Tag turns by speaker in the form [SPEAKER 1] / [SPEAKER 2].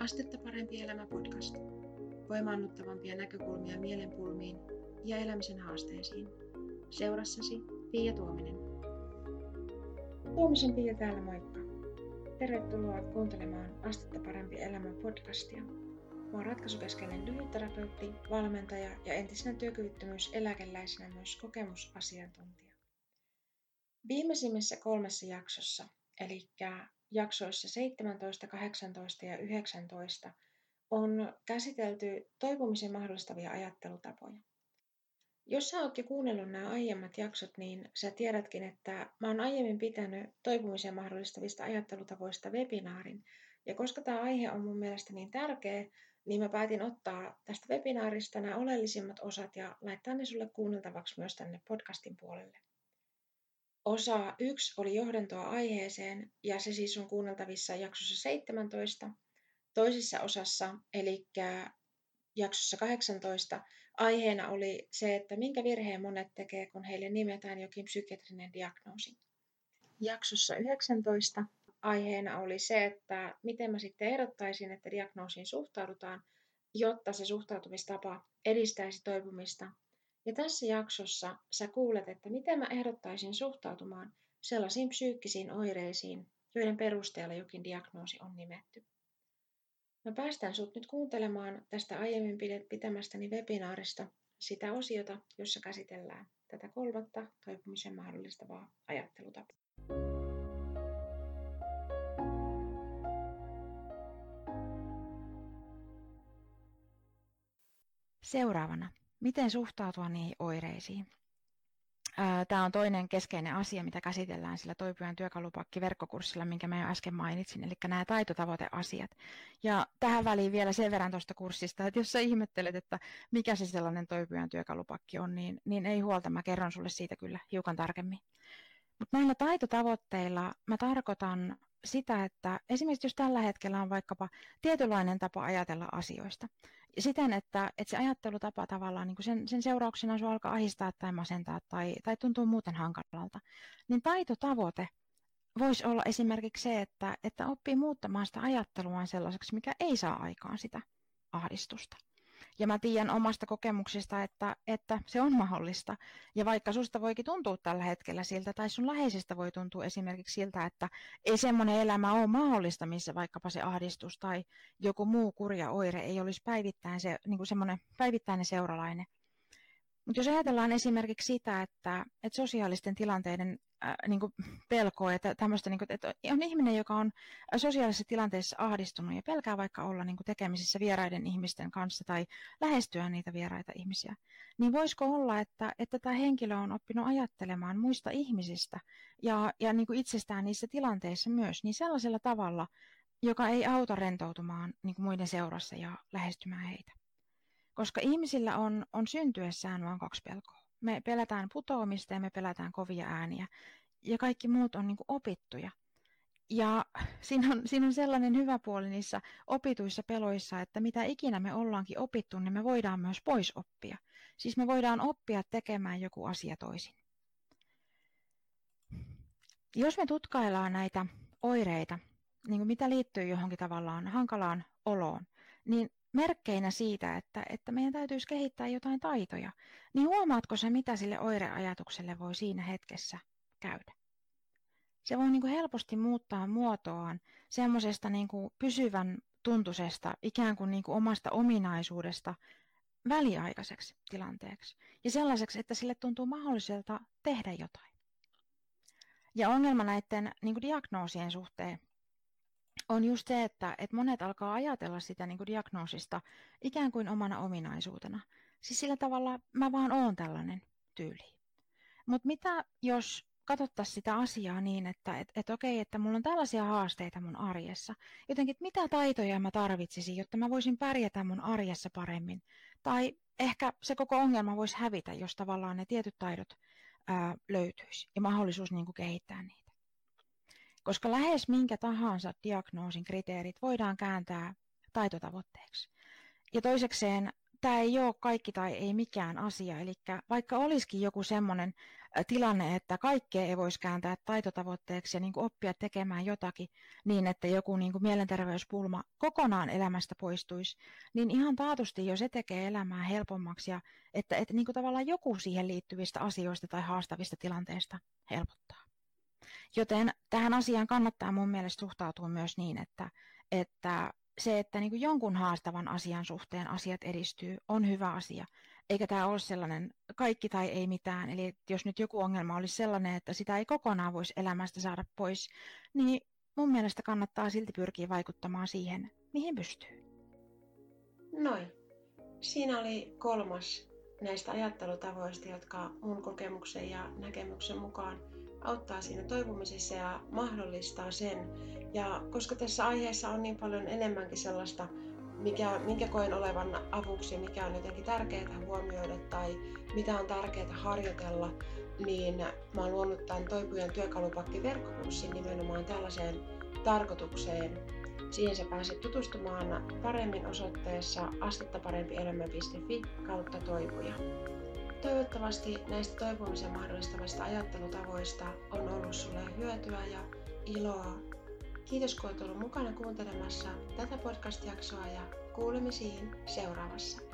[SPEAKER 1] Astetta parempi elämä podcast. Voimaannuttavampia näkökulmia mielenpulmiin ja elämisen haasteisiin. Seurassasi Pia Tuominen. Tuomisen Pia täällä moikka. Tervetuloa kuuntelemaan Astetta parempi elämä podcastia. Mä oon ratkaisukeskeinen lyhytterapeutti, valmentaja ja entisenä työkyvyttömyyseläkeläisenä myös kokemusasiantuntija. Viimeisimmissä kolmessa jaksossa, eli jaksoissa 17, 18 ja 19 on käsitelty toipumisen mahdollistavia ajattelutapoja. Jos sä oot jo kuunnellut nämä aiemmat jaksot, niin sä tiedätkin, että mä oon aiemmin pitänyt toipumisen mahdollistavista ajattelutavoista webinaarin. Ja koska tämä aihe on mun mielestä niin tärkeä, niin mä päätin ottaa tästä webinaarista nämä oleellisimmat osat ja laittaa ne sulle kuunneltavaksi myös tänne podcastin puolelle. Osa 1 oli johdantoa aiheeseen ja se siis on kuunneltavissa jaksossa 17. Toisessa osassa, eli jaksossa 18, aiheena oli se, että minkä virheen monet tekee, kun heille nimetään jokin psykiatrinen diagnoosi. Jaksossa 19 aiheena oli se, että miten mä sitten ehdottaisin, että diagnoosiin suhtaudutaan, jotta se suhtautumistapa edistäisi toipumista ja tässä jaksossa sä kuulet, että miten mä ehdottaisin suhtautumaan sellaisiin psyykkisiin oireisiin, joiden perusteella jokin diagnoosi on nimetty. Mä päästän sut nyt kuuntelemaan tästä aiemmin pitämästäni webinaarista sitä osiota, jossa käsitellään tätä kolmatta toipumisen mahdollistavaa ajattelutapaa.
[SPEAKER 2] Seuraavana Miten suhtautua niihin oireisiin? Tämä on toinen keskeinen asia, mitä käsitellään sillä Toipujan työkalupakki-verkkokurssilla, minkä mä jo äsken mainitsin, eli nämä taitotavoiteasiat. Ja tähän väliin vielä sen verran tuosta kurssista, että jos sä ihmettelet, että mikä se sellainen Toipujan työkalupakki on, niin, niin ei huolta, mä kerron sulle siitä kyllä hiukan tarkemmin. Mutta näillä taitotavoitteilla mä tarkoitan sitä, että esimerkiksi jos tällä hetkellä on vaikkapa tietynlainen tapa ajatella asioista, siten, että, että se ajattelutapa tavallaan niin kuin sen, sen seurauksena sinua alkaa ahistaa tai masentaa tai, tai tuntuu muuten hankalalta, niin taitotavoite voisi olla esimerkiksi se, että, että oppii muuttamaan sitä ajatteluaan sellaiseksi, mikä ei saa aikaan sitä ahdistusta. Ja mä tiedän omasta kokemuksesta, että, että se on mahdollista. Ja vaikka susta voikin tuntua tällä hetkellä siltä, tai sun läheisestä voi tuntua esimerkiksi siltä, että ei semmoinen elämä ole mahdollista, missä vaikkapa se ahdistus tai joku muu kurja oire ei olisi päivittäin se, niin kuin semmoinen päivittäinen seuralainen. Mutta jos ajatellaan esimerkiksi sitä, että, että sosiaalisten tilanteiden äh, niin kuin pelkoa, että, tämmöistä, niin kuin, että on ihminen, joka on sosiaalisessa tilanteessa ahdistunut ja pelkää vaikka olla niin kuin tekemisissä vieraiden ihmisten kanssa tai lähestyä niitä vieraita ihmisiä, niin voisiko olla, että, että tämä henkilö on oppinut ajattelemaan muista ihmisistä ja, ja niin kuin itsestään niissä tilanteissa myös, niin sellaisella tavalla, joka ei auta rentoutumaan niin kuin muiden seurassa ja lähestymään heitä. Koska ihmisillä on, on syntyessään vain kaksi pelkoa. Me pelätään putoamista ja me pelätään kovia ääniä. Ja kaikki muut on niin opittuja. Ja siinä on, siinä on sellainen hyvä puoli niissä opituissa peloissa, että mitä ikinä me ollaankin opittu, niin me voidaan myös pois oppia. Siis me voidaan oppia tekemään joku asia toisin. Jos me tutkaillaan näitä oireita, niin kuin mitä liittyy johonkin tavallaan hankalaan oloon, niin merkkeinä siitä, että, että meidän täytyisi kehittää jotain taitoja, niin huomaatko se, mitä sille oireajatukselle voi siinä hetkessä käydä? Se voi niin kuin helposti muuttaa muotoaan semmoisesta niin kuin pysyvän tuntuisesta, ikään kuin, niin kuin omasta ominaisuudesta väliaikaiseksi tilanteeksi ja sellaiseksi, että sille tuntuu mahdolliselta tehdä jotain. Ja ongelma näiden niin kuin diagnoosien suhteen on just se, että, että monet alkaa ajatella sitä niin kuin diagnoosista ikään kuin omana ominaisuutena. Siis sillä tavalla mä vaan oon tällainen tyyli. Mutta mitä jos katsottaisiin sitä asiaa niin, että et, et okei, että mulla on tällaisia haasteita mun arjessa. Jotenkin, että mitä taitoja mä tarvitsisin, jotta mä voisin pärjätä mun arjessa paremmin. Tai ehkä se koko ongelma voisi hävitä, jos tavallaan ne tietyt taidot ää, löytyisi ja mahdollisuus niin kuin kehittää niitä koska lähes minkä tahansa diagnoosin kriteerit voidaan kääntää taitotavoitteeksi. Ja toisekseen tämä ei ole kaikki tai ei mikään asia, eli vaikka olisikin joku semmoinen tilanne, että kaikkea ei voisi kääntää taitotavoitteeksi ja niin kuin oppia tekemään jotakin niin, että joku niin kuin mielenterveyspulma kokonaan elämästä poistuisi, niin ihan taatusti, jos se tekee elämää helpommaksi ja että, että niin kuin tavallaan joku siihen liittyvistä asioista tai haastavista tilanteista helpottaa. Joten tähän asiaan kannattaa mun mielestä suhtautua myös niin, että, että se, että niin kuin jonkun haastavan asian suhteen asiat edistyy, on hyvä asia. Eikä tämä ole sellainen kaikki tai ei mitään. Eli jos nyt joku ongelma olisi sellainen, että sitä ei kokonaan voisi elämästä saada pois, niin mun mielestä kannattaa silti pyrkiä vaikuttamaan siihen, mihin pystyy.
[SPEAKER 1] Noin. Siinä oli kolmas näistä ajattelutavoista, jotka mun kokemuksen ja näkemyksen mukaan auttaa siinä toipumisessa ja mahdollistaa sen. Ja koska tässä aiheessa on niin paljon enemmänkin sellaista, mikä, minkä koen olevan avuksi mikä on jotenkin tärkeää huomioida tai mitä on tärkeää harjoitella, niin mä oon luonut tämän Toipujan työkalupakki verkkokurssin nimenomaan tällaiseen tarkoitukseen. Siihen sä pääset tutustumaan paremmin osoitteessa astettaparempielämä.fi kautta toipuja. Toivottavasti näistä toipumisen mahdollistavista ajattelutavoista on ollut sulle hyötyä ja iloa. Kiitos kun olet ollut mukana kuuntelemassa tätä podcast-jaksoa ja kuulemisiin seuraavassa.